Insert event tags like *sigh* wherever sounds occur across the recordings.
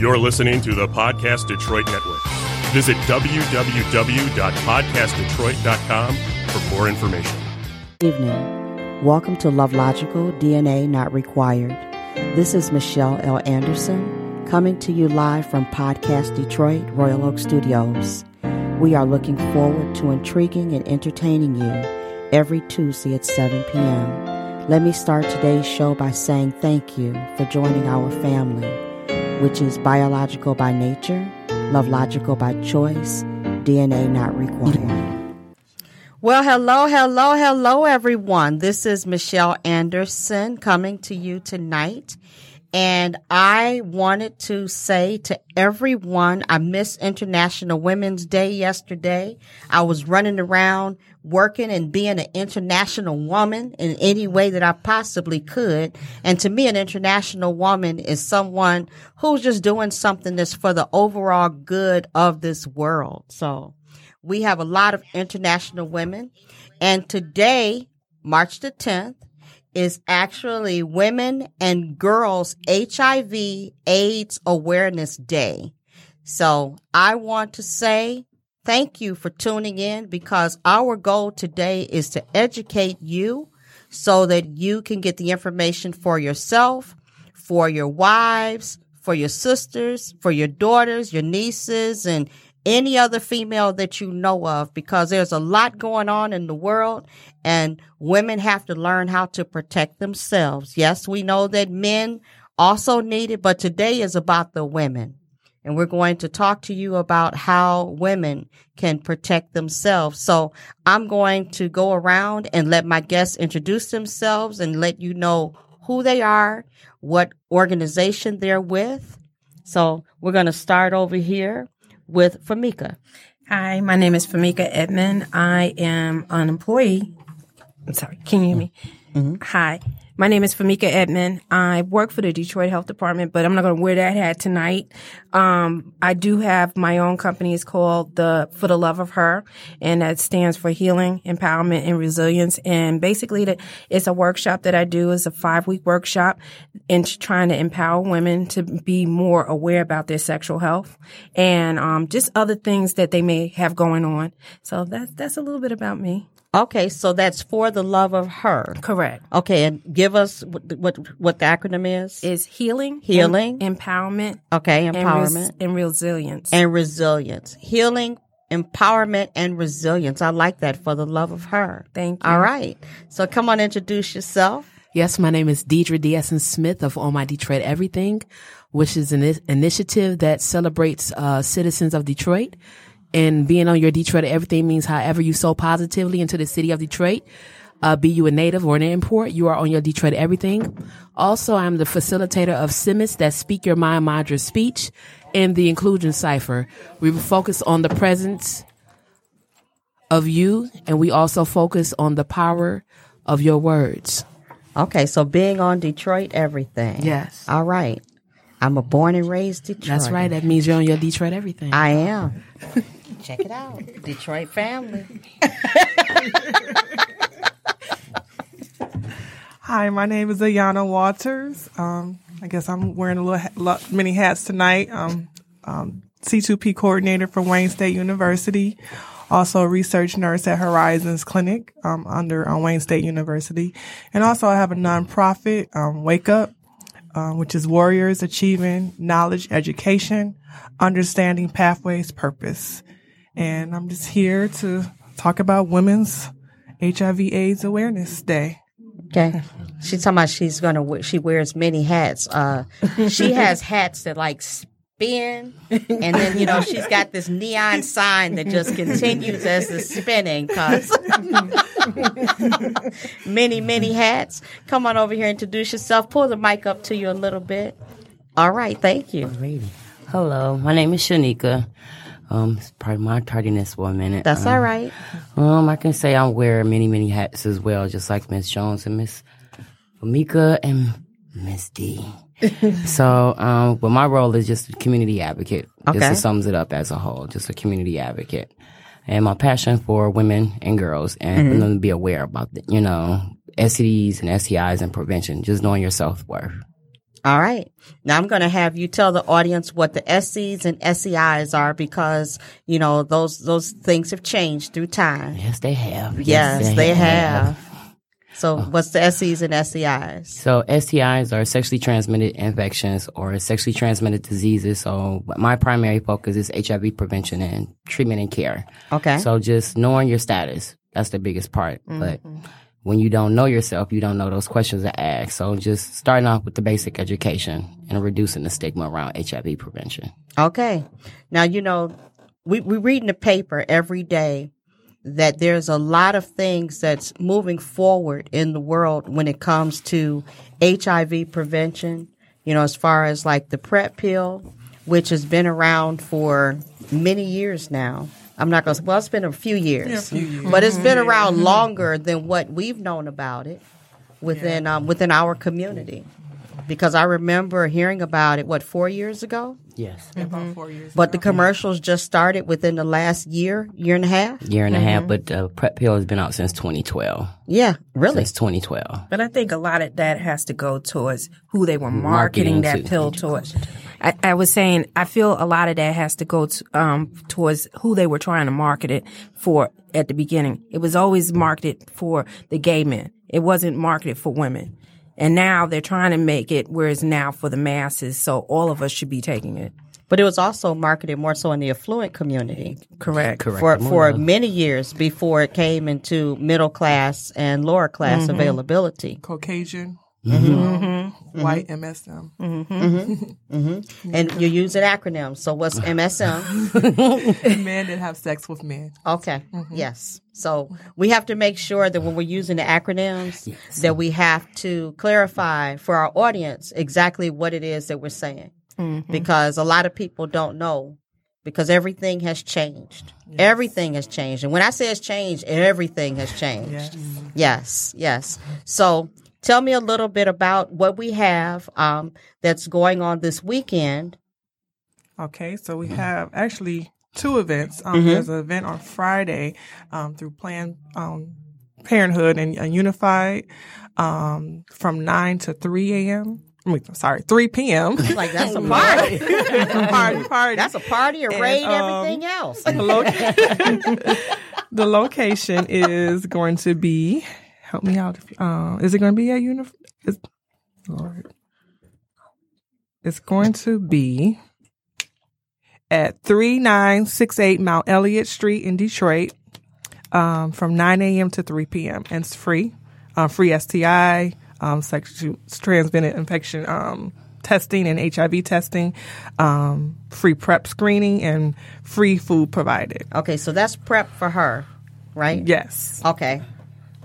You're listening to the Podcast Detroit Network. Visit www.podcastdetroit.com for more information. Evening. Welcome to Love Logical DNA Not Required. This is Michelle L. Anderson coming to you live from Podcast Detroit Royal Oak Studios. We are looking forward to intriguing and entertaining you every Tuesday at 7 p.m. Let me start today's show by saying thank you for joining our family, which is biological by nature, love logical by choice, DNA not required. Well, hello, hello, hello, everyone. This is Michelle Anderson coming to you tonight. And I wanted to say to everyone, I missed International Women's Day yesterday. I was running around working and being an international woman in any way that I possibly could. And to me, an international woman is someone who's just doing something that's for the overall good of this world. So we have a lot of international women. And today, March the 10th, is actually Women and Girls HIV AIDS Awareness Day. So I want to say thank you for tuning in because our goal today is to educate you so that you can get the information for yourself, for your wives, for your sisters, for your daughters, your nieces, and any other female that you know of because there's a lot going on in the world and women have to learn how to protect themselves. Yes, we know that men also need it, but today is about the women. And we're going to talk to you about how women can protect themselves. So I'm going to go around and let my guests introduce themselves and let you know who they are, what organization they're with. So we're going to start over here with Famika. Hi, my name is Famika Edmond. I am an employee. I'm sorry, can you hear me? Mm-hmm. Hi, my name is Famika Edmond. I work for the Detroit Health Department, but I'm not going to wear that hat tonight. Um, I do have my own company. It's called the For the Love of Her, and that stands for Healing, Empowerment, and Resilience. And basically, it's a workshop that I do. It's a five week workshop in trying to empower women to be more aware about their sexual health and um, just other things that they may have going on. So that's that's a little bit about me. Okay, so that's for the love of her. Correct. Okay, and give us what what, what the acronym is. Is healing, healing, em- empowerment. Okay, empowerment and, res- and resilience. And resilience. Healing, empowerment, and resilience. I like that for the love of her. Thank you. All right. So come on, introduce yourself. Yes, my name is Deidre Diaz Smith of All My Detroit Everything, which is an initiative that celebrates uh, citizens of Detroit and being on your Detroit everything means however you sow positively into the city of Detroit. Uh, be you a native or an import, you are on your Detroit everything. Also, I'm the facilitator of Summits that speak your mind, mind your speech, and the inclusion cipher. We focus on the presence of you, and we also focus on the power of your words. Okay, so being on Detroit everything. Yes. All right. I'm a born and raised Detroit. That's right. That means you're on your Detroit everything. I am. *laughs* Check it out. *laughs* Detroit family. Hi, my name is Ayana Waters. Um, I guess I'm wearing a little ha- many hats tonight. Um, um, C2P coordinator for Wayne State University, also a research nurse at Horizons Clinic um, under uh, Wayne State University, and also I have a nonprofit, um, Wake Up, uh, which is Warriors Achieving Knowledge Education, Understanding Pathways Purpose and I'm just here to talk about Women's HIV/AIDS Awareness Day. Okay, she's talking about she's gonna she wears many hats. Uh, she *laughs* has hats that like spin, and then you know she's got this neon sign that just continues as the spinning. Cause *laughs* many many hats. Come on over here, introduce yourself. Pull the mic up to you a little bit. All right, thank you. Hello, my name is Shanika. Um, it's probably my tardiness for a minute. That's um, all right. Um, I can say I wear many, many hats as well, just like Miss Jones and Miss Famika and Miss D. *laughs* so, um, but my role is just a community advocate. Okay. Just sums it up as a whole, just a community advocate. And my passion for women and girls and mm-hmm. for them to be aware about, the, you know, STDs and STIs and prevention, just knowing your self worth. All right. Now I'm going to have you tell the audience what the SCs and SEIs are because, you know, those, those things have changed through time. Yes, they have. Yes, they have. So oh. what's the SCs and SEIs? So STIs are sexually transmitted infections or sexually transmitted diseases. So my primary focus is HIV prevention and treatment and care. Okay. So just knowing your status, that's the biggest part. But mm-hmm. When you don't know yourself, you don't know those questions to ask. So just starting off with the basic education and reducing the stigma around HIV prevention. Okay. Now, you know, we, we read in the paper every day that there's a lot of things that's moving forward in the world when it comes to HIV prevention, you know, as far as like the PrEP pill, which has been around for many years now. I'm not going to, well, it's been a few years, but it's been mm-hmm. around mm-hmm. longer than what we've known about it within, um, within our community. Because I remember hearing about it, what, four years ago? Yes. About four years. Mm-hmm. But the commercials just started within the last year, year and a half. Year and a half, but the PrEP pill has been out since 2012. Yeah, really. Since 2012. But I think a lot of that has to go towards who they were marketing, Marketing that to. pill towards. I, I was saying, I feel a lot of that has to go to, um, towards who they were trying to market it for at the beginning. It was always marketed for the gay men. It wasn't marketed for women. And now they're trying to make it where it's now for the masses. So all of us should be taking it. But it was also marketed more so in the affluent community Correct. Correct. for for many years before it came into middle class and lower class availability. Caucasian, Mm-hmm. Mm-hmm. mm-hmm. white mm-hmm. MSM. And you use an acronym. So what's MSM? *laughs* *laughs* men that have sex with men. Okay. Yes. So we have to make sure that when we're using the acronyms, that we have to clarify for our audience exactly what it is that we're saying. Because a lot of people don't know because everything has changed. Everything has changed. And when I say it's changed, everything has changed. Yes. Yes, yes. So tell me a little bit about what we have um, that's going on this weekend. Okay, so we have actually two events. Um, There's an event on Friday um, through Planned um, Parenthood and uh, Unified um, from 9 to 3 a.m. I mean, sorry, 3 p.m. Like that's a *laughs* party. *laughs* party, party. That's a party, a raid, everything else. the, lo- *laughs* the location is going to be. Help me out. If, uh, is it going to be at Unif? Is, Lord, it's going to be at three nine six eight Mount Elliott Street in Detroit, um, from nine a.m. to three p.m. and it's free, uh, free STI, um, sexual transmitted infection, um, testing and HIV testing, um, free prep screening, and free food provided. Okay, so that's prep for her, right? Yes. Okay.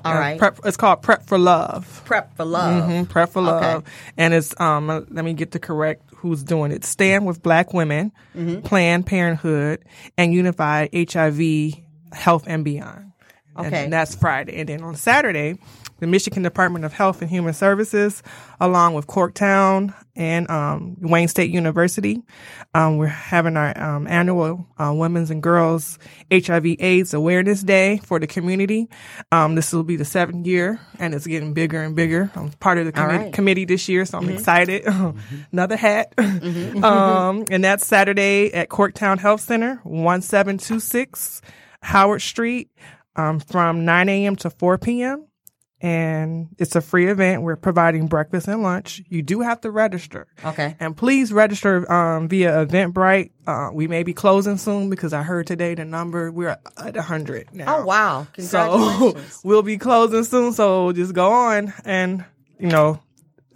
All Uh. Prep, it's called Prep for Love. Prep for love. Mhm, Prep for Okay. Love. And it's, um, let me get the correct who's doing it. Stand with Black Women, Mm-hmm. Planned Parenthood, and Unified HIV Health and Beyond. Okay. And that's Friday. And then on Saturday, the Michigan Department of Health and Human Services, along with Corktown and um, Wayne State University, um, we're having our um, annual uh, Women's and Girls HIV/AIDS Awareness Day for the community. Um, this will be the seventh year, and it's getting bigger and bigger. I'm part of the committee, right. Mm-hmm. committee this year, so I'm excited. *laughs* Another hat. um, and that's Saturday at Corktown Health Center, 1726 Howard Street, um, from 9 a.m. to 4 p.m. And it's a free event. We're providing breakfast and lunch. You do have to register. Okay. And please register um, via Eventbrite. Uh, we may be closing soon because I heard today the number we're at 100 now. Oh wow! So *laughs* we'll be closing soon. So just go on and you know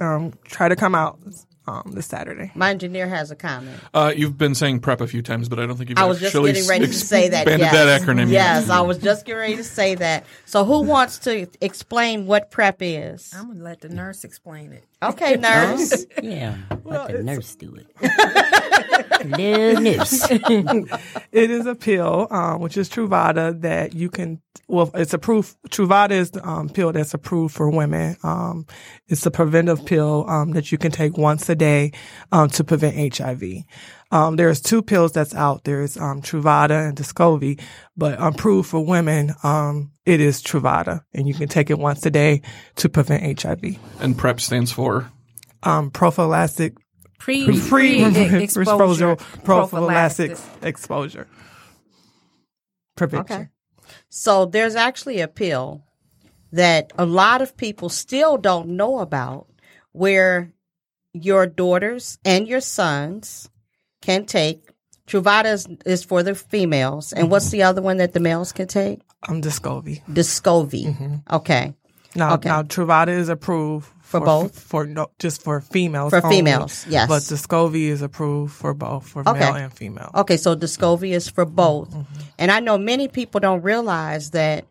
um, try to come out um, this Saturday. My engineer has a comment. Uh, you've been saying prep a few times, but I don't think you've I was just actually getting ready to say that. expanded Yes. that acronym. Yes, I was just getting ready to say that. So, who wants to explain what prep is? I'm gonna let the nurse explain it. Okay, nurse. *laughs* Yeah. Let the nurse do it. *laughs* Little nurse. *laughs* It is a pill, um, which is Truvada that you can. Well, it's approved. Truvada is the um, pill that's approved for women. Um, it's a preventive pill um, that you can take once a day um, to prevent HIV. Um, there's two pills that's out. There's um, Truvada and Descovy, but approved for women, um, it is Truvada, and you can take it once a day to prevent HIV. And prep stands for um, prophylactic Pre, *laughs* pre *laughs* pre exposure exposure prophylactic exposure prevention. Okay. So there's actually a pill that a lot of people still don't know about where your daughters and your sons can take. Truvada is, is for the females. And what's the other one that the males can take? Um, Descovy. Descovy. Okay. Now, Okay. now Truvada is approved For both? for no, just for females. For only. females, yes. But Descovy is approved for both, for Okay. male and female. Okay, so Descovy is for both. And I know many people don't realize that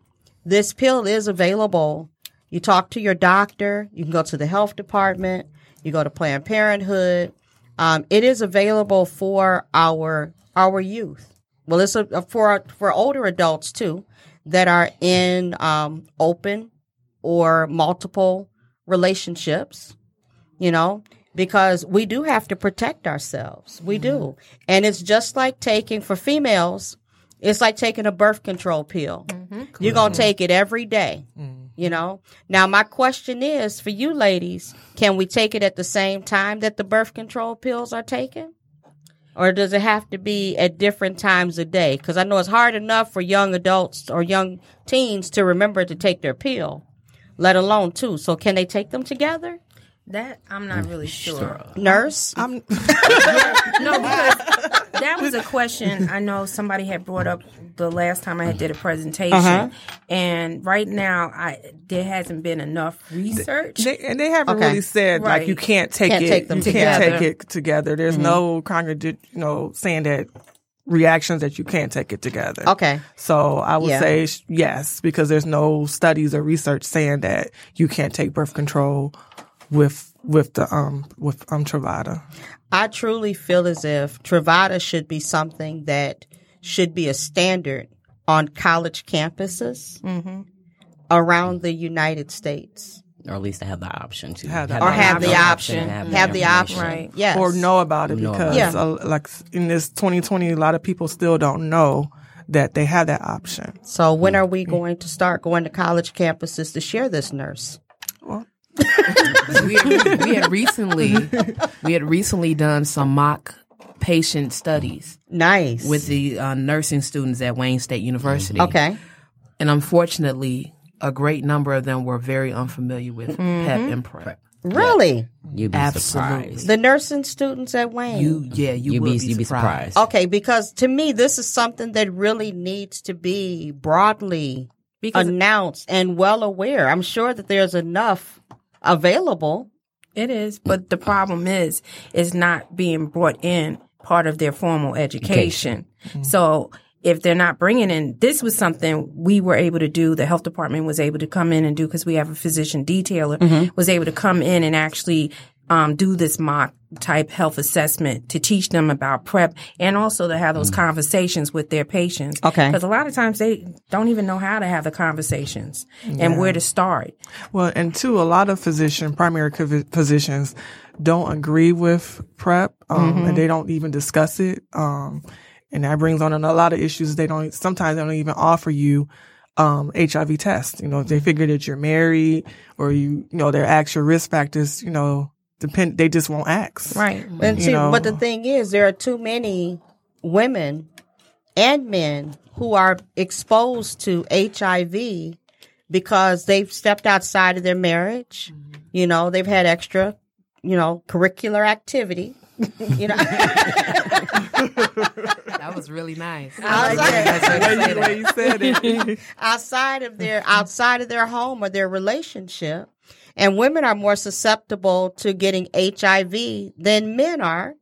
this pill is available. You talk to your doctor, you can go to the health department, you go to Planned Parenthood. Um, it is available for our our youth. Well, it's a, for for older adults too that are in um, open or multiple relationships you know, because we do have to protect ourselves. We do. And it's just like taking, for females, it's like taking a birth control pill. You're going to take it every day, you know. Now, my question is for you ladies, can we take it at the same time that the birth control pills are taken? Or does it have to be at different times a day? Because I know it's hard enough for young adults or young teens to remember to take their pill, let alone two. So can they take them together? That I'm not really sure. Nurse? *laughs* I'm no, because that was a question I know somebody had brought up the last time I had did a presentation, Uh-huh. and right now I there hasn't been enough research. They, and they haven't Okay. really said like you can't take Can't it. take them you can't together. take it together. There's no congregate, you know, saying that reactions that you can't take it together. Okay. So I would Yeah. say sh- yes because there's no studies or research saying that you can't take birth control with with the um with um Truvada. I truly feel as if Truvada should be something that should be a standard on college campuses around the United States. or at least to have the option to Have the Or have the option, option. have Have, the the option. Right. Yes. or know about it Know because about it. uh, like in this 2020 a lot of people still don't know that they have that option. So when are we going to start going to college campuses to share this nurse? We, had, we had recently we had recently done some mock patient studies Nice. with the uh, nursing students at Wayne State University. okay. and unfortunately, a great number of them were very unfamiliar with PEP and PrEP. Really? You'd be Absolutely. surprised. The nursing students at Wayne. You, yeah, you You'd will be, be, you'd be surprised. surprised. Okay, because to me, this is something that really needs to be broadly Because announced and well aware. I'm sure that there's enough available. it is, but the problem is, it's not being brought in part of their formal education. Mm-hmm. So if they're not bringing in, this was something we were able to do. The health department was able to come in and do because we have a physician detailer mm-hmm. was able to come in and actually um, do this mock type health assessment to teach them about prep and also to have those conversations with their patients. Okay. Because a lot of times they don't even know how to have the conversations and where to start. Well, and two, a lot of physician, primary physicians don't agree with PrEP, um, and they don't even discuss it. Um, and that brings on a lot of issues. They don't, sometimes they don't even offer you, um, HIV tests. You know, if they figure that you're married or you, you know, their actual risk factors, you know, depend, they just won't ask. Right. And see, know. but the thing is, there are too many women and men who are exposed to HIV because they've stepped outside of their marriage. Mm-hmm. You know, they've had extra, you know, curricular activity. you know, *laughs* That was really nice. outside, The way you said it. *laughs* *laughs* outside of their outside of their home or their relationship. And women are more susceptible to getting HIV than men are,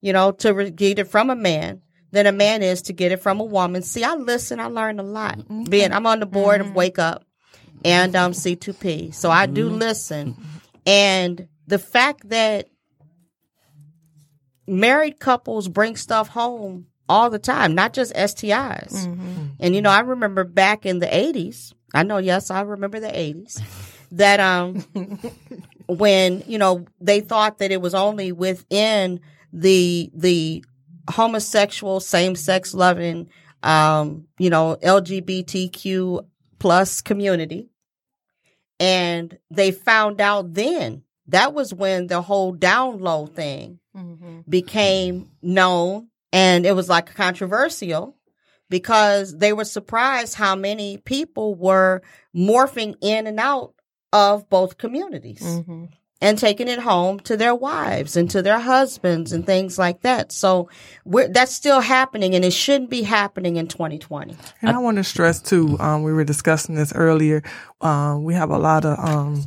you know, to re- get it from a man than a man is to get it from a woman. See, I listen, I learn a lot. Mm-hmm. Being I'm on the board of mm-hmm. Wake Up and um C2P. So I do mm-hmm. listen. And the fact that married couples bring stuff home all the time, not just STIs. And you know, I remember back in the 80s, I know yes, I remember the 80s, that um when, you know, they thought that it was only within the the homosexual, same-sex loving um, you know, LGBTQ plus community. And they found out then that was when the whole down low thing Mm-hmm. became known and it was like controversial because they were surprised how many people were morphing in and out of both communities Mm-hmm. and taking it home to their wives and to their husbands and things like that. So we're, that's still happening and it shouldn't be happening in 2020. And I want to stress too, um, we were discussing this earlier. Um, we have a lot of, um,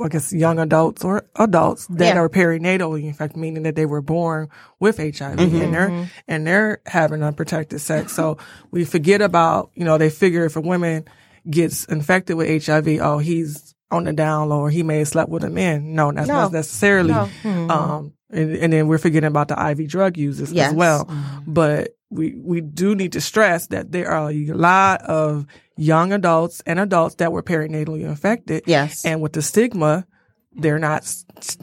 I guess young adults or adults that Yeah. are perinatally fact, meaning that they were born with HIV and they're, and they're having unprotected sex. So we forget about, you know, they figure if a woman gets infected with HIV, oh, he's on the down low or he may have slept with a man. No, that's No. not necessarily, No. um, and, and then we're forgetting about the IV drug users Yes. as well. But we, we do need to stress that there are a lot of young adults and adults that were perinatally infected. Yes. And with the stigma, they're not,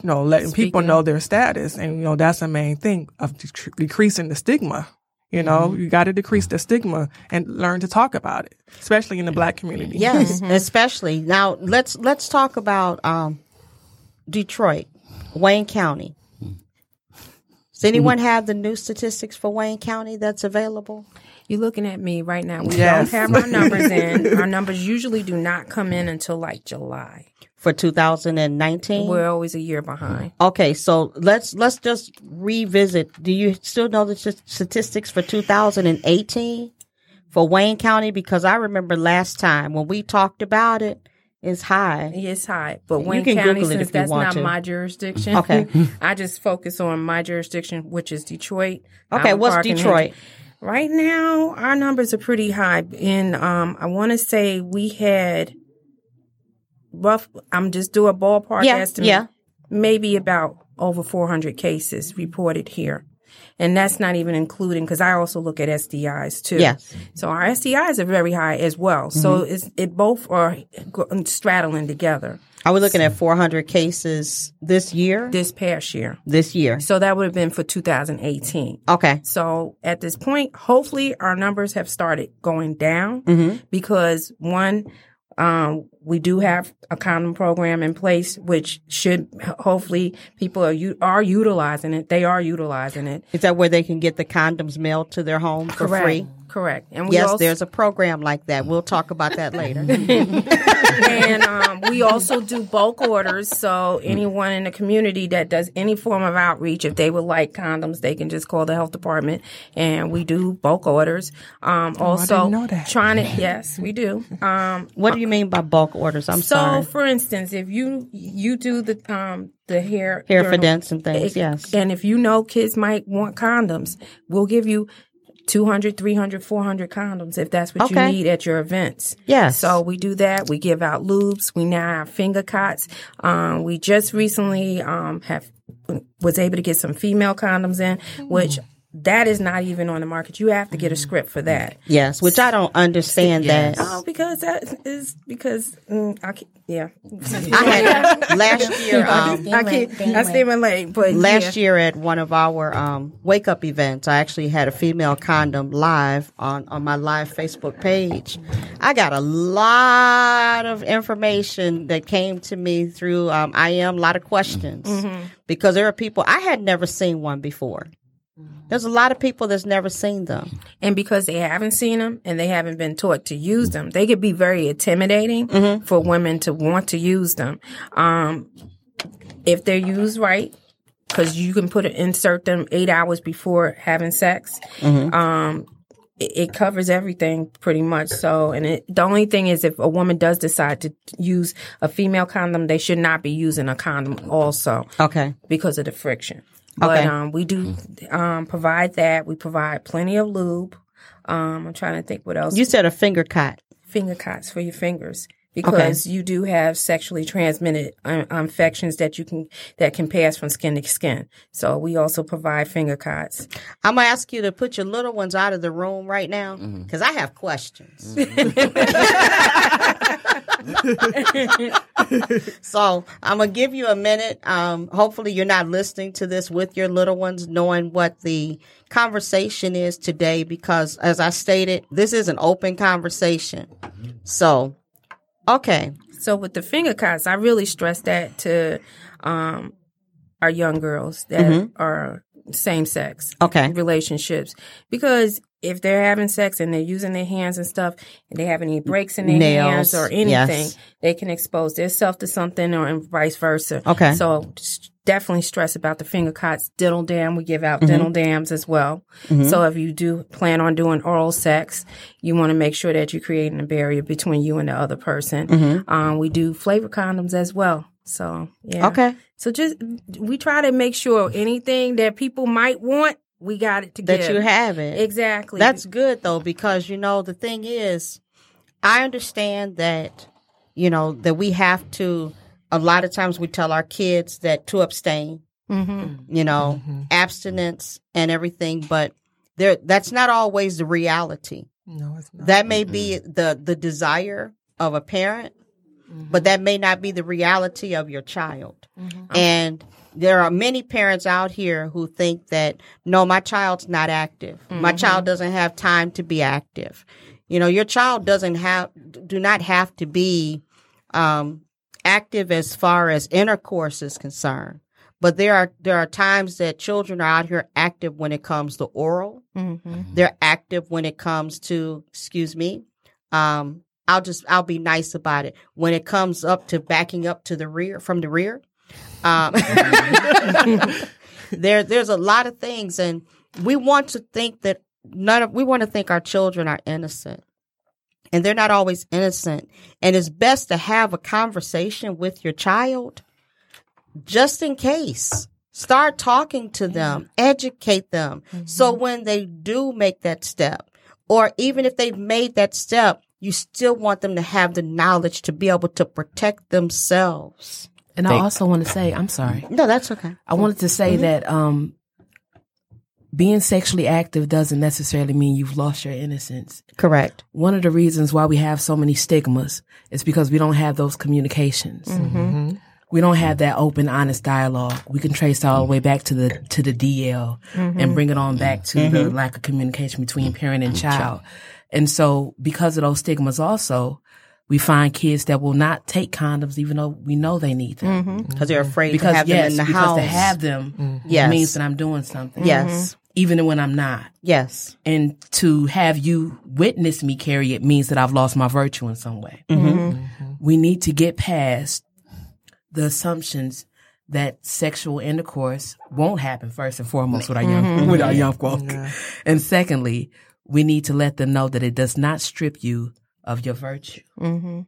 you know, letting people know their status. And, you know, that's the main thing of dec- decreasing the stigma. You know, Mm-hmm. you got to decrease the stigma and learn to talk about it, especially in the black community. Yes, *laughs* especially now. Let's let's talk about um, Detroit, Wayne County. Does anyone have the new statistics for Wayne County that's available? You're looking at me right now. We Yes. don't have our numbers in. *laughs* Our numbers usually do not come in until like July. For 2019. We're always a year behind. Okay, so let's let's just revisit. Do you still know the statistics for 2018 for Wayne County? Because I remember last time when we talked about it, it's high. It's high, but Wayne County, since that's not to. my jurisdiction, Okay. *laughs* I just focus on my jurisdiction, which is Detroit. Okay, Highland what's Park, Detroit? Right now, our numbers are pretty high. In um, I want to say we had rough. I'm just doing a ballpark Yeah, estimate. yeah. maybe about over 400 cases reported here. And that's not even including because I also look at STIs too. Yes. So our STIs are very high as well. So it's, it both are straddling together Are we looking at 400 cases this year? this past year. This year. So that would have been for 2018. Okay. So at this point, hopefully our numbers have started going down Mm-hmm. because one, um, we do have a condom program in place, which should hopefully people are u- are utilizing it. They are utilizing it. Is that where they can get the condoms mailed to their home for Correct. free? Correct. And we Yes, also, there's a program like that. We'll talk about that later. *laughs* and um, we also do bulk orders. So anyone in the community that does any form of outreach, if they would like condoms, they can just call the health department, and we do bulk orders. Um, also, didn't know that. trying to *laughs* yes, we do. Um, what do you mean by bulk orders? I'm so, sorry. for instance, if you you do the um the hair Hair for the- dents and things, yes. and if you know kids might want condoms, we'll give you 200, 300, 400 condoms if that's what Okay. you need at your events. Yes. So we do that. We give out loops. We now have finger cots. Um, we just recently um, have was able to get some female condoms in, which that is not even on the market. You have to get a script for that. Yes, which I don't understand that. Oh, because that is because mm, I can't, yeah. I had *laughs* last year. Um, I can't. I stay my leg, but last yeah. year at one of our um, wake up events, I actually had a female condom live on, on my live Facebook page. I got a lot of information that came to me through um, I am a lot of questions Mm-hmm. because there are people I had never seen one before. There's a lot of people that's never seen them. and because they haven't seen them and they haven't been taught to use them, they could be very intimidating for women to want to use them. Um, if they're used right, because you can put insert them eight hours before having sex. Um, it, it covers everything pretty much. So, and it, the only thing is, if a woman does decide to use a female condom, they should not be using a condom also Okay. because of the friction. But Okay. um, we do um, provide that. We provide plenty of lube. Um, I'm trying to think what else. You said a finger cot. finger cots for your fingers because you do have sexually transmitted uh, infections that you can that can pass from skin to skin. So we also provide finger cots. I'm gonna ask you to put your little ones out of the room right now because I have questions. *laughs* so I'm gonna give you a minute. Um, hopefully, you're not listening to this with your little ones, knowing what the conversation is today. Because, as I stated, this is an open conversation. So, okay, So with the finger cots, I really stress that to um, our young girls that are same sex Okay. relationships because if they're having sex and they're using their hands and stuff and they have any breaks in their Nails, hands or anything, yes. they can expose themselves to something or and vice versa. Okay. So definitely stress about the finger cots. Dental dam, we give Mm-hmm. out dental dams as well. So if you do plan on doing oral sex, you want to make sure that you're creating a barrier between you and the other person. Mm-hmm. Um, we do flavor condoms as well. So yeah. Okay. So just we try to make sure anything that people might want, we got it together. That you have it. Exactly. That's good though, because you know the thing is, I understand that you know that we have to. A lot of times we tell our kids that to abstain, Mm-hmm. you know, mm-hmm. abstinence and everything, but there that's not always the reality. No, it's not. That may be the the desire of a parent, but mm-hmm. that may not be the reality of your child. Mm-hmm. And there are many parents out here who think that no, my child's not active. My child doesn't have time to be active. You know, your child doesn't have do not have to be um, active as far as intercourse is concerned. But there are there are times that children are out here active when it comes to oral. Mm-hmm. They're active when it comes to, excuse me, um, I'll just I'll be nice about it. When it comes up to backing up to the rear from the rear, um, *laughs* there there's a lot of things, and we want to think that none of we want to think our children are innocent, and they're not always innocent. And it's best to have a conversation with your child, just in case. Start talking to them, educate them. So when they do make that step, or even if they've made that step, you still want them to have the knowledge to be able to protect themselves. And I also want to say, I'm sorry. No, that's okay. I wanted to say mm-hmm. that um, being sexually active doesn't necessarily mean you've lost your innocence. Correct. One of the reasons why we have so many stigmas is because we don't have those communications. Mm-hmm. Mm-hmm. We don't have that open, honest dialogue. We can trace all the way back to the to the DL and bring it on back to the lack of communication between parent and child. And so, because of those stigmas, also, we find kids that will not take condoms, even though we know they need them. Mm-hmm. Mm-hmm. Because they're afraid Because to have yes, them in the because house. to have them mm-hmm. Yes. means that I'm doing something. yes. even when I'm not. Yes. And to have you witness me carry it means that I've lost my virtue in some way. We need to get past the assumptions that sexual intercourse won't happen first and foremost with our young with our young folk. And secondly, we need to let them know that it does not strip you of your virtue. Mm-hmm.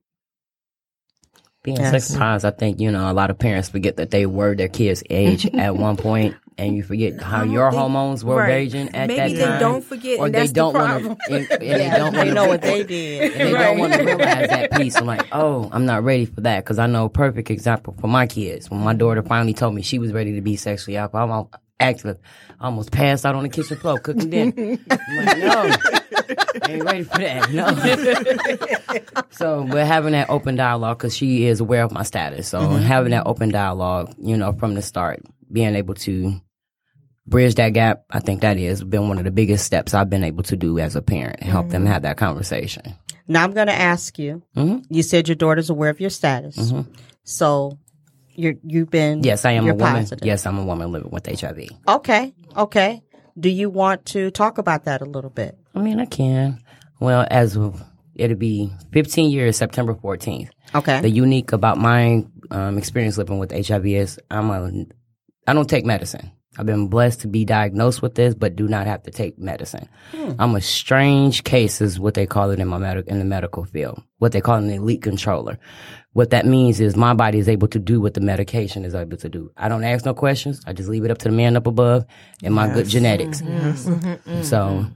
Being Yes. sex times, I think you know a lot of parents forget that they were their kids' age *laughs* at one point, and you forget how your they- hormones were right. raging at Maybe that they don't forget, or and they that's don't want problem. to, *laughs* and, and they don't They want know what they did. and they don't want to realize that *laughs* piece. I'm like, oh, I'm not ready for that because I know a perfect example for my kids. When my daughter finally told me she was ready to be sexually active, I'm all, active, I almost passed out on the kitchen floor cooking dinner. I'm like, no, I ain't ready for that. No. *laughs* so we're having that open dialogue because she is aware of my status. So mm-hmm. having that open dialogue, you know, from the start, being able to bridge that gap, I think that has been one of the biggest steps I've been able to do as a parent and help them mm-hmm. have that conversation. Now I'm going to ask you. Mhm. You said your daughter's aware of your status, mm-hmm. so you're you've been Yes, I am a woman. positive. Yes, I'm a woman living with HIV. Okay. Okay. Do you want to talk about that a little bit? I mean, I can. Well, as of, it'll be 15 years, September 14th. Okay. The unique about my um, experience living with HIV is I'm a, I don't take medicine. I've been blessed to be diagnosed with this, but do not have to take medicine. I'm a strange case, is what they call it in my medic in the medical field. What they call an elite controller. What that means is my body is able to do what the medication is able to do. I don't ask no questions. I just leave it up to the man up above and my good genetics. Mm-hmm. Mm-hmm. So,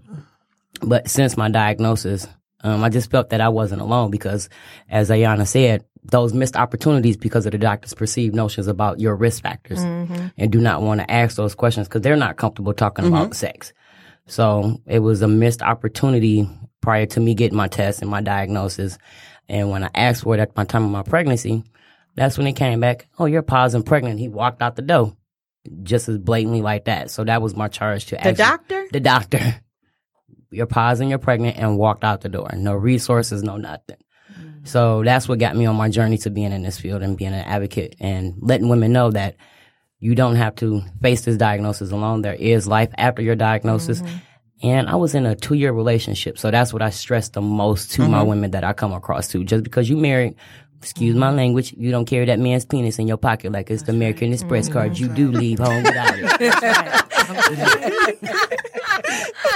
but since my diagnosis, um, I just felt that I wasn't alone because, as Ayana said, those missed opportunities because of the doctor's perceived notions about your risk factors and do not want to ask those questions because they're not comfortable talking about sex. So it was a missed opportunity prior to me getting my test and my diagnosis. And when I asked for it at my time of my pregnancy, that's when it came back. Oh, you're positive pregnant. He walked out the door just as blatantly like that. So that was my charge to ask the actually- doctor? the doctor. You're positive you're pregnant and walked out the door. No resources, no nothing. So that's what got me on my journey to being in this field and being an advocate and letting women know that you don't have to face this diagnosis alone. There is life after your diagnosis. And I was in a two year relationship. So that's what I stress the most to my women that I come across to. Just because you married, excuse my language, you don't carry that man's penis in your pocket like it's the American Express card. You do leave home without it. *laughs* *laughs* *laughs*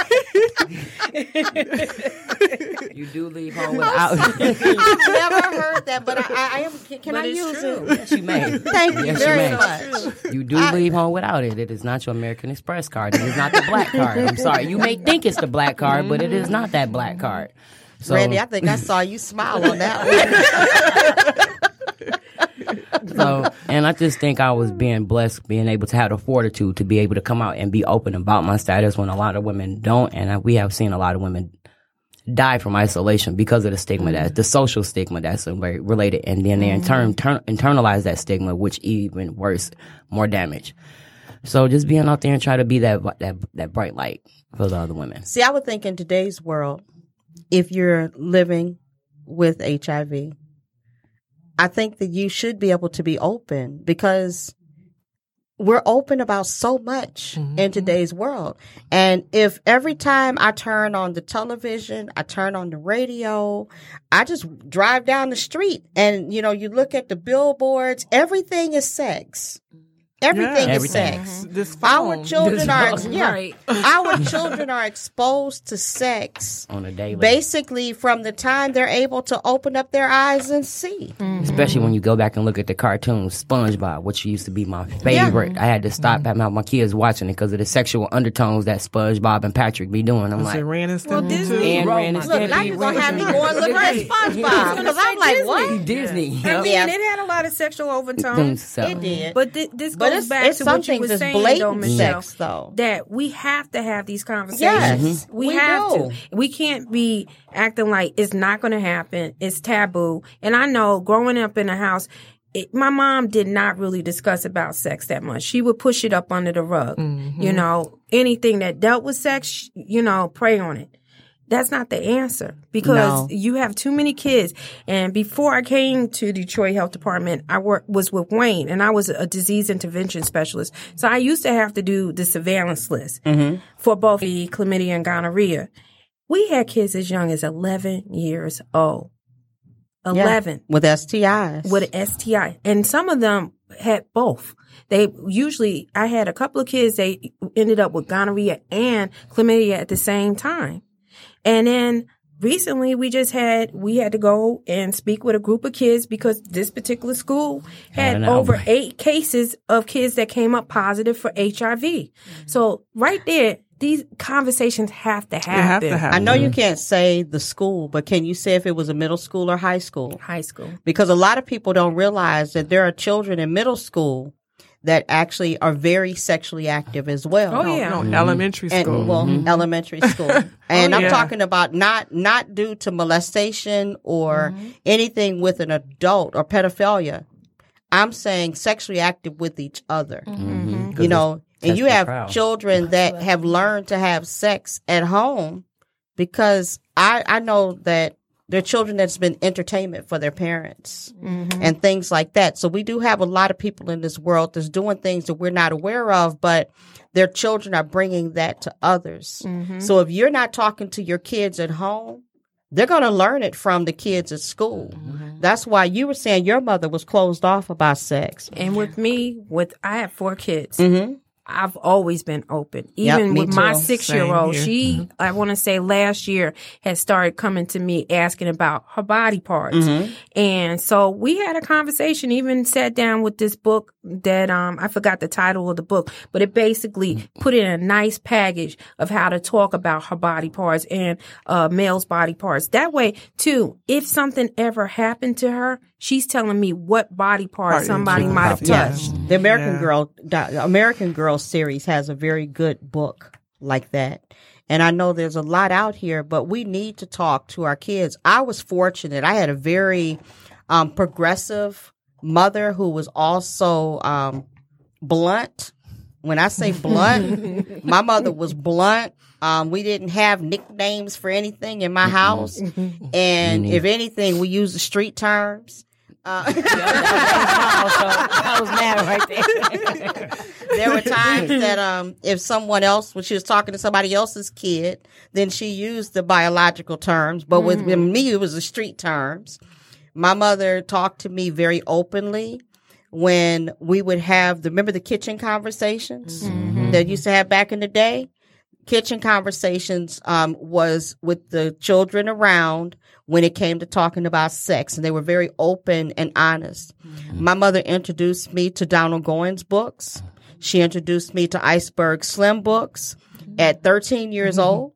*laughs* you do leave home without it. *laughs* I've never heard that, but I, I, I am. Can, can But I it's use true. it? Yes, you may. Thank you Yes, you very may. much. You do leave home without it. It is not your American Express card. It is not the black card. I'm sorry. You may think it's the black card, but it is not that black card. So, Randy, I think I saw you smile on that one. *laughs* so, and I just think I was being blessed, being able to have the fortitude to be able to come out and be open about my status when a lot of women don't. And I, we have seen a lot of women die from isolation because of the stigma that mm-hmm. the social stigma that's very related, and then they in turn mm-hmm. turn, internalize that stigma, which even worse, more damage. So just being out there and try to be that that that bright light for the other women. See, I would think in today's world, if you're living with HIV, I think that you should be able to be open because we're open about so much in mm-hmm. today's world. And if every time I turn on the television, I turn on the radio, I just drive down the street and, you know, you look at the billboards, everything is sex. Everything is Everything. sex. Mm-hmm. This Our phone. children are ex- yeah, *laughs* Right. our *laughs* children are exposed to sex On a daily, basically from the time they're able to open up their eyes and see. Mm-hmm. especially when you go back and look at the cartoons, SpongeBob, which used to be my favorite. I had to stop mm-hmm. at my, my kids watching it because of the sexual undertones that SpongeBob and Patrick be doing. I'm Was like, Ren and Well, Stimpy Disney- too? and Ren and Look, now you're gonna have me going look at SpongeBob because *laughs* I'm like, what? Disney. I mean, Yeah. it had a lot of sexual overtones. So. It did. But thi- this But goes it's, back it's to what you were that's saying, though, blatant Michelle. sex, though. That we have to have these conversations. Yes, we, we have do. to. We can't be acting like it's not going to happen. It's taboo. And I know growing up in a house, it, my mom did not really discuss about sex that much. She would push it up under the rug. Mm-hmm. You know, anything that dealt with sex, you know, pray on it. That's not the answer because No. you have too many kids. And before I came to Detroit Health Department, I work was with Wayne and I was a disease intervention specialist. So I used to have to do the surveillance list mm-hmm. for both the chlamydia and gonorrhea. We had kids as young as 11 years old. Yeah. 11 with STIs. with STI. And some of them had both. They usually, I had a couple of kids, they ended up with gonorrhea and chlamydia at the same time. And then recently we just had, we had to go and speak with a group of kids because this particular school Had had over outbreak. eight cases of kids that came up positive for HIV. So right there, these conversations have to happen. have to happen. I know you can't say the school, but can you say if it was a middle school or high school? High school. Because a lot of people don't realize that there are children in middle school that actually are very sexually active as well. Oh, yeah. No, elementary and school. well, mm-hmm. elementary school. *laughs* Oh, and Oh, I'm yeah. talking about not not due to molestation or mm-hmm. anything with an adult or pedophilia. I'm saying sexually active with each other. You know, and you have crowd. children that have learned to have sex at home because I I know that there are children that's been entertainment for their parents mm-hmm. and things like that. So we do have a lot of people in this world that's doing things that we're not aware of, but their children are bringing that to others. Mm-hmm. So if you're not talking to your kids at home, they're going to learn it from the kids at school. Mm-hmm. That's why you were saying your mother was closed off about sex. And with me, with I have four kids. Mm-hmm. I've always been open. Even me with my too. six year old, Same she, Mm-hmm. I want to say last year, had started coming to me asking about her body parts. Mm-hmm. And so we had a conversation, even sat down with this book that, um, I forgot the title of the book, but it basically put in a nice package of how to talk about her body parts and, uh, male's body parts. That way, too, if something ever happened to her, she's telling me what body part Part somebody might have Yeah. touched. The American Yeah. Girl, the American Girl series has a very good book like that. And I know there's a lot out here, but we need to talk to our kids. I was fortunate. I had a very um, progressive mother who was also um, blunt When I say blunt, *laughs* my mother was blunt. Um, we didn't have nicknames for anything in my house, *laughs* and if anything, we used the street terms. Uh, *laughs* I was mad right there. *laughs* there were times that um, if someone else, when she was talking to somebody else's kid, then she used the biological terms. But with, with me, it was the street terms. My mother talked to me very openly when we would have the remember the kitchen conversations that used to have back in the day. Kitchen conversations um, was with the children around when it came to talking about sex, and they were very open and honest. Mm-hmm. My mother introduced me to Donald Goines books. She introduced me to Iceberg Slim books at 13 years mm-hmm. old.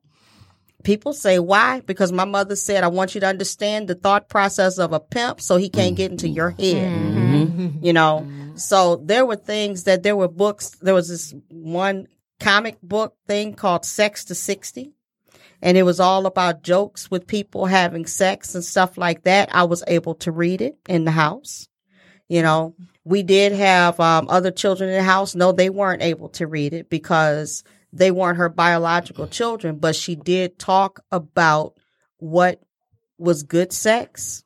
People say why? Because my mother said, I want you to understand the thought process of a pimp so he can't get into your head. Mm-hmm. You know? So there were things that there were books. There was this one comic book thing called Sex to Sexty. And it was all about jokes with people having sex and stuff like that. I was able to read it in the house. You know, we did have um, other children in the house. No, they weren't able to read it because they weren't her biological children, but she did talk about what was good sex,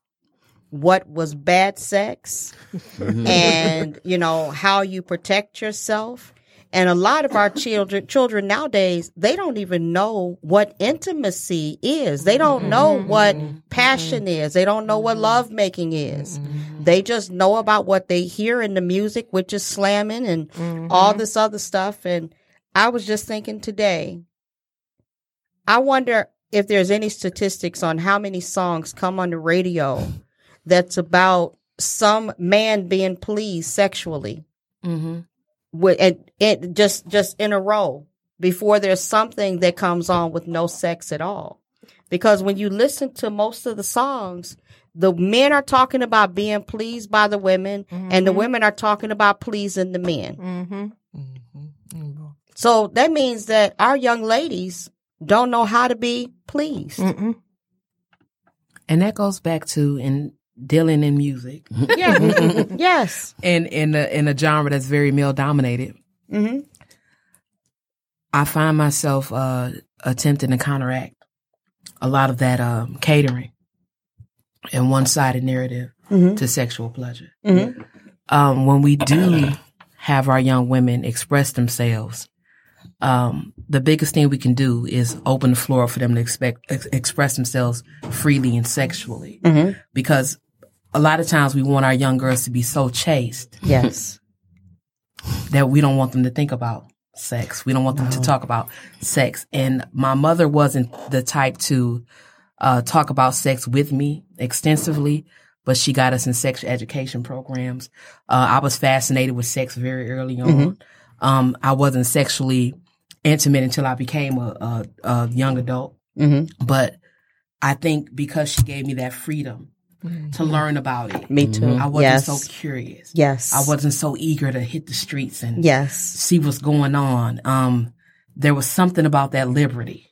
what was bad sex, *laughs* and, you know, how you protect yourself. And a lot of our children, children nowadays, they don't even know what intimacy is. They don't mm-hmm. know what mm-hmm. passion mm-hmm. is. They don't know what love making is. They just know about what they hear in the music, which is slamming and all this other stuff. And I was just thinking today, I wonder if there's any statistics on how many songs come on the radio that's about some man being pleased sexually Mm-hmm. With and it just just in a row before there's something that comes on with no sex at all. Because when you listen to most of the songs the men are talking about being pleased by the women and the women are talking about pleasing the men. Mm-hmm. so that means that our young ladies don't know how to be pleased. Mm-mm. And that goes back to in dealing in music yeah *laughs* yes and in a, in a genre that's very male dominated. hmm I find myself uh, attempting to counteract a lot of that um, catering and one sided narrative Mhm. to sexual pleasure. Mhm. Um, when we do have our young women express themselves, um, the biggest thing we can do is open the floor for them to expect, ex- express themselves freely and sexually. Mhm. Because a lot of times we want our young girls to be so chaste yes *laughs* that we don't want them to think about sex. We don't want them to talk about sex. And my mother wasn't the type to uh, talk about sex with me extensively, but she got us in sex education programs. Uh, I was fascinated with sex very early on. Um, I wasn't sexually intimate until I became a, a, a young adult. hmm But I think because she gave me that freedom to learn about it, me too I wasn't yes so curious. yes I wasn't so eager to hit the streets and yes see what's going on. Um, there was something about that liberty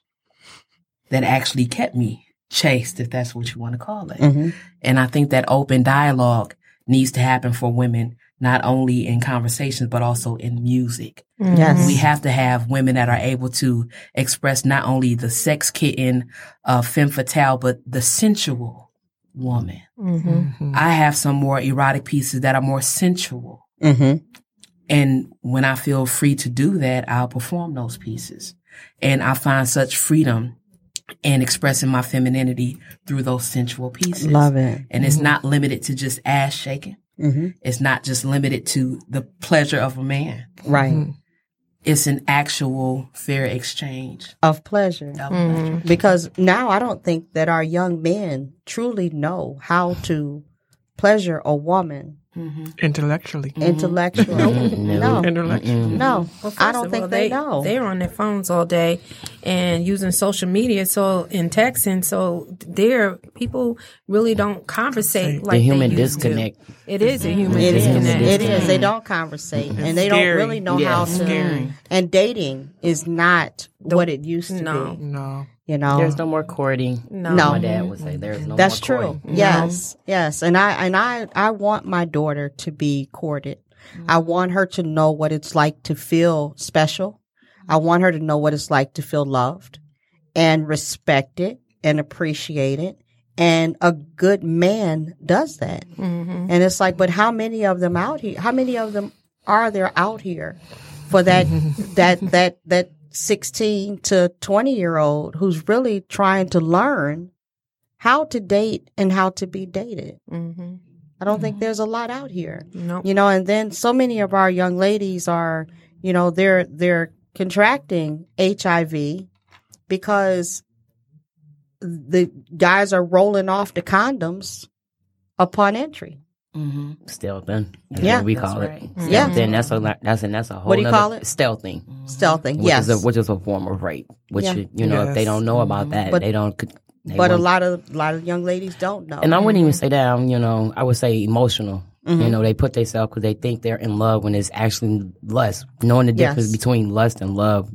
that actually kept me chaste, if that's what you want to call it. Mhm. And I think that open dialogue needs to happen for women, not only in conversations, but also in music. yes We have to have women that are able to express not only the sex kitten, uh, femme fatale, but the sensual woman. Mm-hmm. I have some more erotic pieces that are more sensual. hmm And when I feel free to do that, I'll perform those pieces. And I find such freedom in expressing my femininity through those sensual pieces. love it And it's not limited to just ass shaking. hmm It's not just limited to the pleasure of a man. right It's an actual fair exchange of pleasure of Mm-hmm. pleasure. because now I don't think that our young men truly know how to pleasure a woman Mm-hmm. Intellectually. Mm-hmm. intellectually. Mm-hmm. No, Intellectually. no, Well, I don't think all, they, know. They're on their phones all day and using social media, so in texting. So there, people really don't conversate like the human they used to. disconnect. It is a human It is. disconnect. It is. They don't conversate, and they don't really know Yeah, how to. scary. And dating is not what it used to No. be. No. You know, There's no more courting. No. No. My dad would say there's no That's more true. courting. Yes, yes, and I and I I want my daughter to be courted. Mm-hmm. I want her to know what it's like to feel special. I want her to know what it's like to feel loved and respected and appreciated. And a good man does that. Mm-hmm. And it's like, but how many of them out here? How many of them are there out here for that, *laughs* that, that, that 16 to 20 year old who's really trying to learn how to date and how to be dated? Mm-hmm. I don't think there's a lot out here. Nope. You know, and then so many of our young ladies are, you know, they're they're contracting HIV because the guys are rolling off the condoms upon entry. Mm-hmm. Stealthing. That's Yeah. what we call That's it. right. Yeah. Then that's a that's and that's a whole. What do you call it? Stealthing. Stealthing, Which yes. is a which is a form of rape. Which Yeah. you, you know if they don't know about that, But- they don't. They but a won't- lot of a lot of young ladies don't know. And I wouldn't even say that. You know, I would say emotional. Mm-hmm. You know, they put themselves because they think they're in love when it's actually lust. Knowing the difference Yes. between lust and love,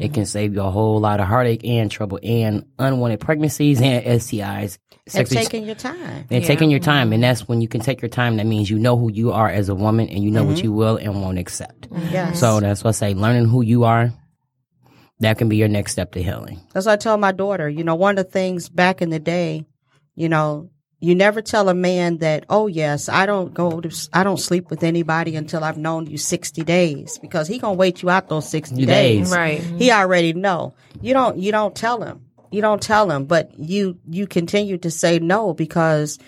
it can save you a whole lot of heartache and trouble and unwanted pregnancies and STIs. and taking your time. and taking your time, and that's when you can take your time. That means you know who you are as a woman, and you know Mm-hmm. what you will and won't accept. Yes. So that's what I say. Learning who you are, that can be your next step to healing. That's what I tell my daughter. You know, one of the things back in the day, you know, you never tell a man that, oh yes, I don't go to, I don't sleep with anybody until I've known you sixty days because he gonna wait you out those sixty days. days. Right. He already know. You don't. You don't tell him. You don't tell him, but you you continue to say no because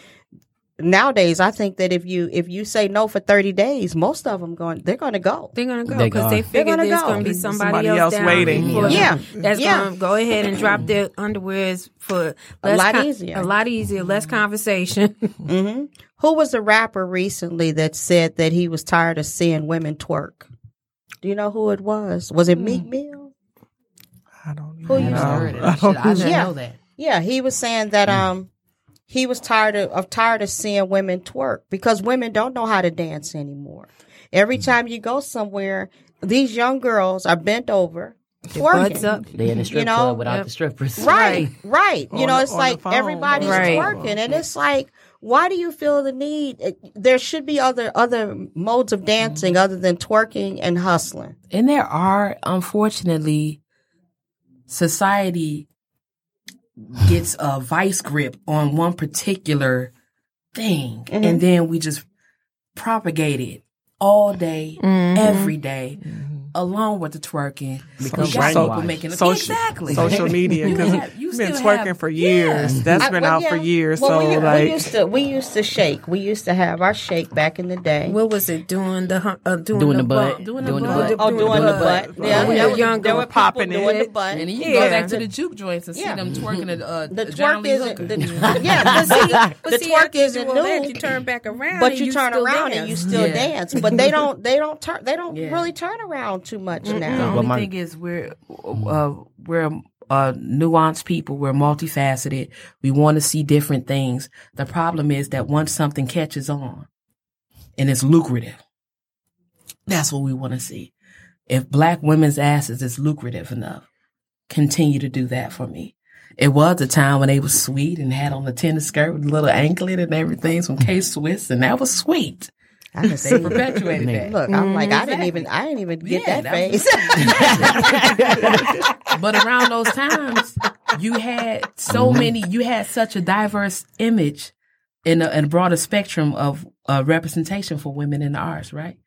nowadays I think that if you if you say no for thirty days, most of them going they're going to go. They're gonna go They because they gone. figure gonna there's go. gonna be somebody, Somebody else, else down waiting. before Yeah. That's Yeah. gonna go ahead and drop their underwears for A less lot easier. a lot easier, less conversation. *laughs* hmm Who was the rapper recently that said that he was tired of seeing women twerk? Do you know who it was? Was it Meek Mill? I don't know Who you know. heard it. I don't I didn't Yeah. know that. Yeah, he was saying that um he was tired of, of tired of seeing women twerk because women don't know how to dance anymore. Every mm-hmm. time you go somewhere, these young girls are bent over twerking. Butts up. They in the strip You know? club without Yep. the strippers. Right, right. You On know, it's the like everybody's Right. twerking, and it's like, why do you feel the need? There should be other other modes of mm-hmm. dancing other than twerking and hustling. And there are, unfortunately, society gets a vice grip on one particular thing, Mm-hmm. and then we just propagate it all day, Mm-hmm. every day, along with the twerking. Because we got people making it Social- exactly social media You because have- you you've been twerking have- for years. Yeah. That's I- been well, out for years. Well, so we, like, we used to we used to shake. We used to have our shake back in the day. what was it? Doing the uh, doing, Doing the, the butt. butt. Doing the Doing the butt. butt. oh, doing the butt. Yeah, When there you're was- younger, there were with people popping doing it. the butt. And then you Yeah. go back to the juke joints and see them twerking at uh, The twerk isn't. The, *laughs* yeah, but see, *laughs* the twerk you isn't do all new. you turn back around, but and you, you turn still around dance. and you still dance. But they don't. They don't turn. They don't *laughs* really turn around too much The now. Well, only my- thing is we're uh, we're uh, nuanced people. We're multifaceted. We want to see different things. The problem is that once something catches on and it's lucrative, that's what we want to see. If black women's asses is lucrative enough, continue to do that for me. It was a time when they was sweet and had on the tennis skirt with a little anklet and everything, some K Swiss, and that was sweet. I They see. *laughs* perpetuated that. Look, I'm like, I didn't even. I didn't even get Yeah, that that phase. *laughs* but around those times, you had so many, you had such a diverse image in a, in a broader spectrum of uh, representation for women in the arts, right?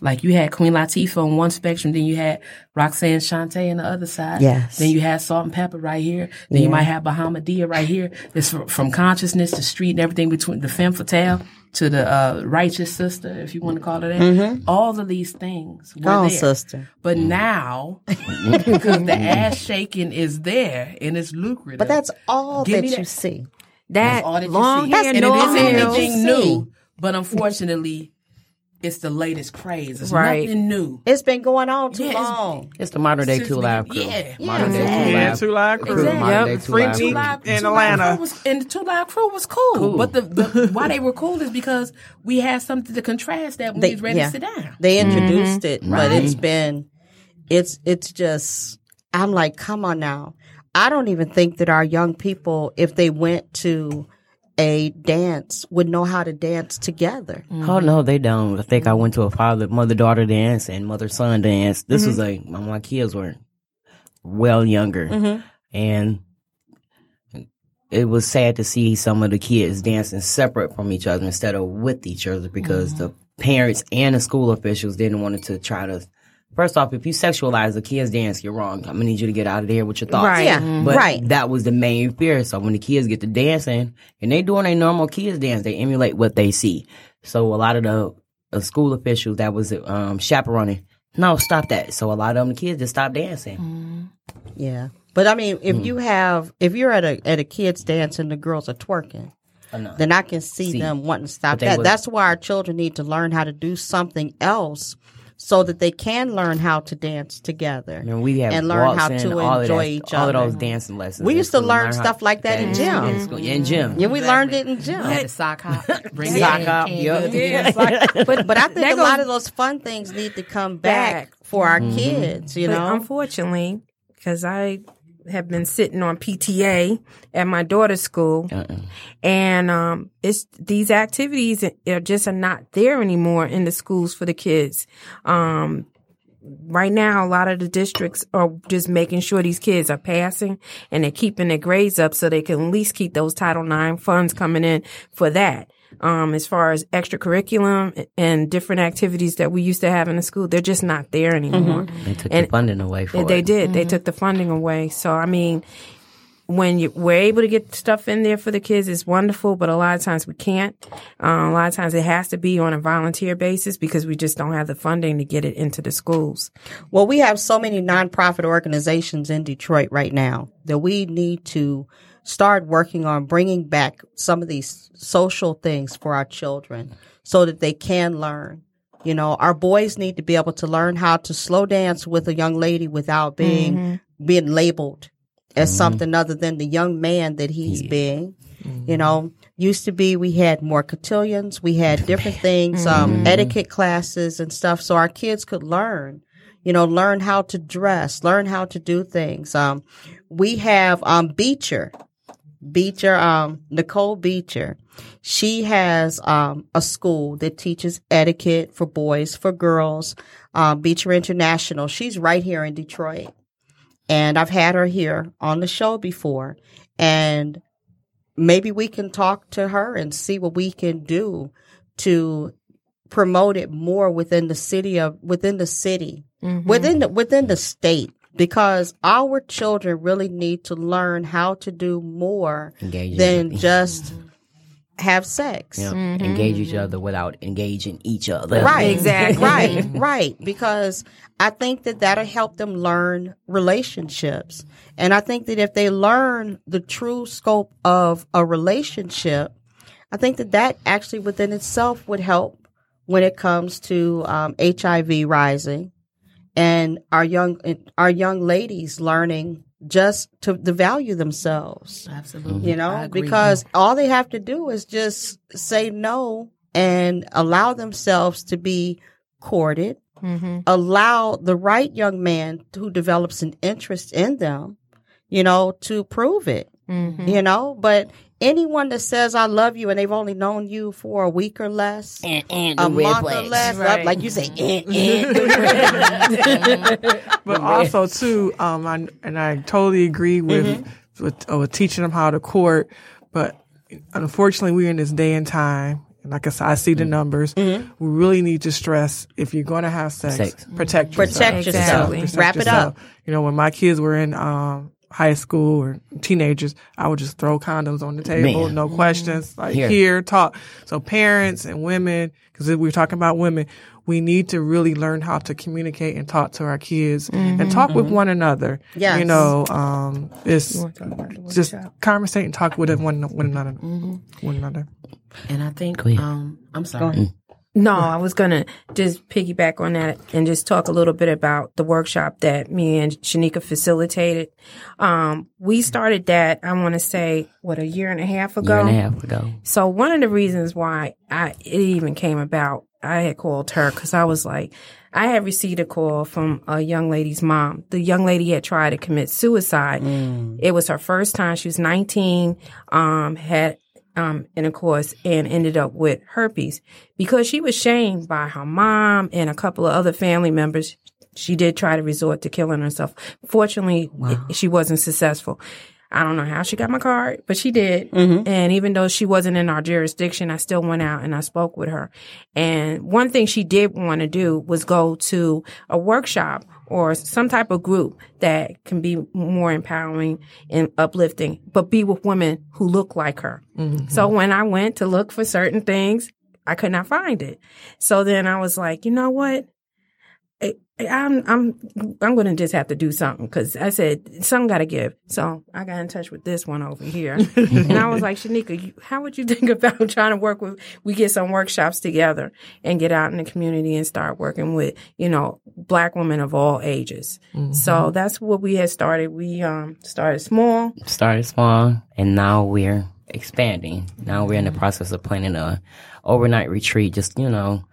Like you had Queen Latifah on one spectrum, then you had Roxanne Shante on the other side. Yes. Then you had Salt-N-Pepa right here. Then you might have Bahamadia right here. It's from, from consciousness to street and everything between the femme fatale to the uh, righteous sister, if you want to call it that. All of these things were Go there. sister. But now, *laughs* because the ass shaking is there and it's lucrative. But that's all Give that you see. That all that you long see. hair, and it no isn't all that nails. you anything new. But unfortunately, it's the latest craze. It's Right. nothing new. It's been going on too Yeah, it's- long. It's the modern day two live crew. yeah. Modern day two live two live crew. Exactly. Modern day Yep. two Free live Meek crew. Live- in Two Live Atlanta. Crew was, and the Two Live Crew was cool. But the, the *laughs* why they were cool is because we had something to contrast that when They- we was ready yeah. to sit down. They mm-hmm. introduced it, but it's been, it's it's just. I'm like, come on now. I don't even think that our young people, if they went to a dance would know how to dance together. Oh no, mm-hmm. they don't. I think I went to a father mother daughter dance and mother son dance. This mm-hmm. was like my, my kids were well younger, mm-hmm. and it was sad to see some of the kids dancing separate from each other instead of with each other because the parents and the school officials didn't want to try to. First off, if you sexualize the kids dance, you're wrong. I'm gonna need you to get out of there with your thoughts. Right. Yeah, But right. that was the main fear. So when the kids get to dancing and they doing a normal kids dance, they emulate what they see. So a lot of the uh, school officials that was um, chaperoning, no, stop that. So a lot of them the kids just stop dancing. Yeah. But I mean, if you have, if you're at a at a kids dance and the girls are twerking, no. then I can see, See. them wanting to stop that. was- That's why our children need to learn how to do something else, so that they can learn how to dance together I mean, we have and learn how waltzing, to all enjoy that- each all other. of those dancing lessons. We used to school, learn stuff like that in gym. in school. Yeah, in gym. Yeah, we learned it in gym. Had the sock hop. *laughs* Bring Sock it hop, in. yep. *laughs* but But I think that a lot of those fun things need to come back, Back. for our Mm-hmm. kids. You But know, unfortunately, because I have been sitting on PTA at my daughter's school, Uh-uh. and um, it's these activities are just are not there anymore in the schools for the kids. Um, right now, a lot of the districts are just making sure these kids are passing and they're keeping their grades up so they can at least keep those Title IX funds coming in for that. Um, as far as extracurriculum and different activities that we used to have in the school, they're just not there anymore. They took And- the funding away for it. They it. did. They took the funding away. So I mean, when you, we're able to get stuff in there for the kids, it's wonderful. But a lot of times we can't. Uh, a lot of times it has to be on a volunteer basis because we just don't have the funding to get it into the schools. Well, we have so many nonprofit organizations in Detroit right now that we need to start working on bringing back some of these social things for our children so that they can learn. You know, our boys need to be able to learn how to slow dance with a young lady without being being labeled as something other than the young man that he's being. You know, used to be we had more cotillions, we had different things, um, etiquette classes and stuff, so our kids could learn. You know, learn how to dress, learn how to do things. Um, we have um Beecher, Beecher, um, Nicole Beecher. She has um, a school that teaches etiquette for boys, for girls, um, Beecher International. She's right here in Detroit. And I've had her here on the show before. And maybe we can talk to her and see what we can do to promote it more within the city of within the city within the within the state because our children really need to learn how to do more Engage than just have sex. Yeah, engage each other without engaging each other. Right. *laughs* Exactly. Right. Right. Because I think that that'll help them learn relationships. And I think that if they learn the true scope of a relationship, I think that that actually within itself would help when it comes to um, HIV rising and our young our young ladies learning just to, to value themselves Absolutely. you know because all they have to do is just say no and allow themselves to be courted. Mm-hmm. Allow the right young man who develops an interest in them you know to prove it mm-hmm. you know but anyone that says i love you and they've only known you for a week or less And, and a the red month or less Right. like you say eh, eh. *laughs* But also too, um, I, and I totally agree with with, uh, with teaching them how to court. But unfortunately, we're in this day and time. And like I said, I see the numbers. We really need to stress if you're going to have sex, Sex. protect yourself. protect yourself Exactly. wrap it up You know, when my kids were in um, high school or teenagers, I would just throw condoms on the table, Man. no questions, like Here. here, talk. So parents and women, because we're talking about women, we need to really learn how to communicate and talk to our kids and talk with one another. Yes. You know, um, it's just conversate and talk with one, one another, one another. and I think um, I'm sorry. No, I was gonna just piggyback on that and just talk a little bit about the workshop that me and Shanika facilitated. Um, we started that I want to say what a year and a half ago. Year and a half ago. So one of the reasons why I it even came about, I had called her because I was like, I had received a call from a young lady's mom. The young lady had tried to commit suicide. It was her first time. She was 19, um, had um, intercourse and ended up with herpes because she was shamed by her mom and a couple of other family members. She did try to resort to killing herself. Fortunately, it- she wasn't successful. I don't know how she got my card, but she did. Mm-hmm. And even though she wasn't in our jurisdiction, I still went out and I spoke with her. And one thing she did want to do was go to a workshop or some type of group that can be more empowering and uplifting, but be with women who look like her. Mm-hmm. So when I went to look for certain things, I could not find it. So then I was like, you know what? I'm I'm I'm gonna just have to do something because I said something got to give. So I got in touch with this one over here, *laughs* and I was like, Shanika, you, how would you think *laughs* about trying to work with? We get some workshops together and get out in the community and start working with you know black women of all ages. So that's what we had started. We um started small. started small and now we're expanding. Now we're in the process of planning a overnight retreat. Just you know,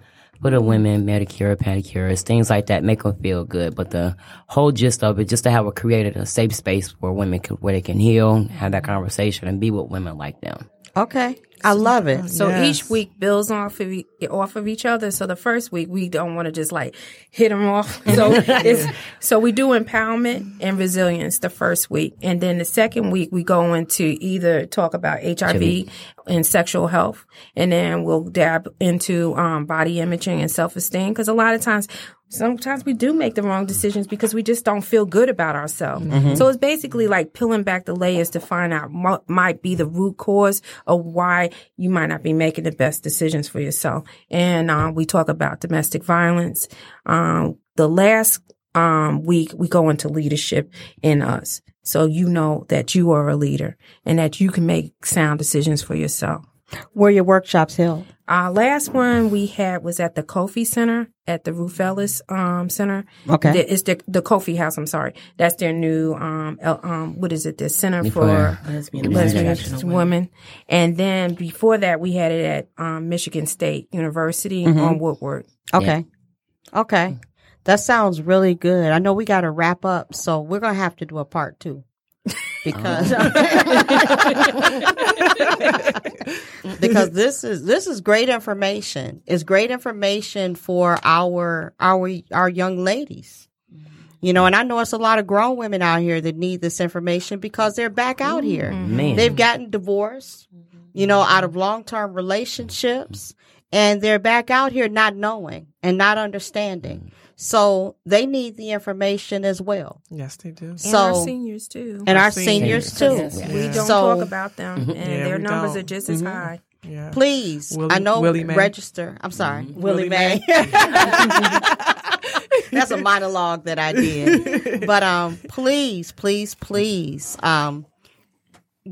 the women, manicure, pedicures, things like that, make them feel good. But the whole gist of it, just to have a created a safe space where women can, where they can heal, have that conversation, and be with women like them. Okay. I love it. So Yes. each week builds off of e- off of each other. So the first week we don't want to just like hit them off. *laughs* So *laughs* it's so we do empowerment and resilience the first week, and then the second week we go into either talk about HIV and sexual health, and then we'll dab into um, body imaging and self esteem because a lot of times. Sometimes we do make the wrong decisions because we just don't feel good about ourselves. So it's basically like peeling back the layers to find out what might be the root cause of why you might not be making the best decisions for yourself. And uh, we talk about domestic violence. Um, the last um, week, we go into leadership in us. So you know that you are a leader and that you can make sound decisions for yourself. Where your workshops held? Our last one we had was at the Kofi Center at the Ruth Ellis um, Center. Okay. The- it's the the Kofi House. I'm sorry, that's their new um, el- um what is it? The Center For for Lesbian and lesbian women. And then before that, we had it at um, Michigan State University on Woodward. Okay. Okay. That sounds really good. I know we got to wrap up, so we're going to have to do a part two. Because oh. *laughs* because this is this is great information. It's great information for our our our young ladies. You know, and I know it's a lot of grown women out here that need this information because they're back out here. Mm-hmm. Man, They've gotten divorced, you know, out of long term relationships, and they're back out here not knowing and not understanding. So they need the information as well. Yes, they do. And So- our seniors too. And our seniors. seniors too. we don't So- talk about them, and Yeah, their numbers don't. are just as high. Yeah. Please, Willie- I know Willie Mae. register. I'm sorry, Willie, Willie May. *laughs* That's a monologue that I did. *laughs* But um, please, please, please, um,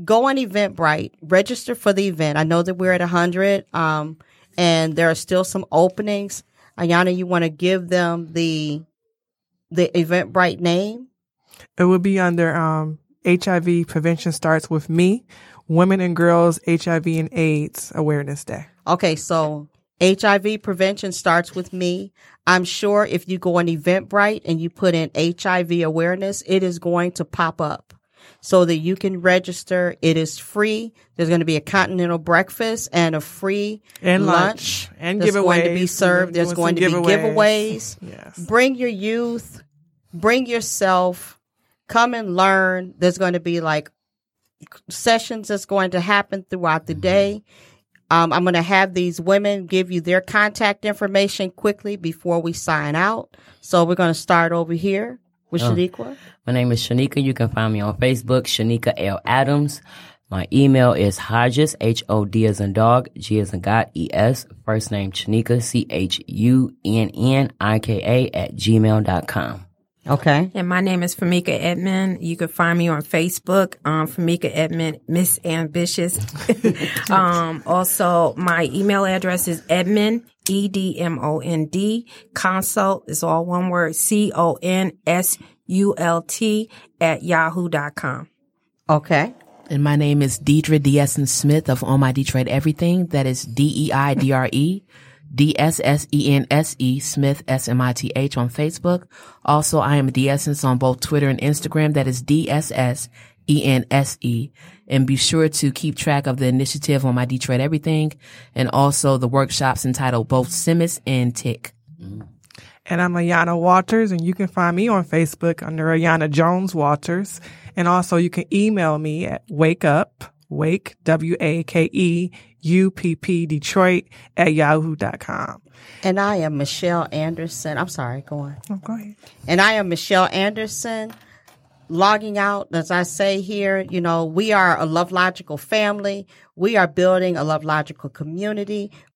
go on Eventbrite, register for the event. I know that we're at hundred, um, and there are still some openings. Ayana, you want to give them the the Eventbrite name? It would be under um, HIV prevention starts with me, Women and Girls HIV and AIDS Awareness Day. Okay, so HIV prevention starts with me. I'm sure if you go on Eventbrite and you put in HIV awareness, it is going to pop up so that you can register. It is free. There's going to be a continental breakfast and a free And lunch, lunch. And that's going to be served. There's going to some be giveaways. Yes. Bring your youth, bring yourself, come and learn. There's going to be like sessions that's going to happen throughout the day. Um, I'm going to have these women give you their contact information quickly before we sign out. So we're going to start over here with Shaniqua. My name is Shanika. You can find me on Facebook, Shanika L. Adams. My email is Hodges, H O D as in dog, G as in God, E S. First name Shanika, C H U N N I K A at gmail.com. Okay. And my name is Famika Edmond. You can find me on Facebook, um, Famika Edmond, Miss Ambitious. *laughs* *laughs* um, also, my email address is Edmond, E D M O N D, consult is all one word, C O N S U L T at yahoo.com. Okay. And my name is Deidre D. S. Smith of On My Detroit Everything. That is D E I D R E D S S E N S E Smith S M I T H on Facebook. Also, I am D Essence on both Twitter and Instagram. That is D S S E N S E. And be sure to keep track of the initiative on my Detroit Everything and also the workshops entitled both Simmons and Tick. And I'm Ayana Walters, and you can find me on Facebook under Ayana Jones Walters. And also you can email me at wake up, wake, W-A-K-E, U-P-P, Detroit at yahoo.com. And I am Michelle Anderson. I'm sorry, go on. Oh, go ahead. And I am Michelle Anderson. Logging out, as I say here, you know, we are a Love Logical family. We are building a Love Logical community.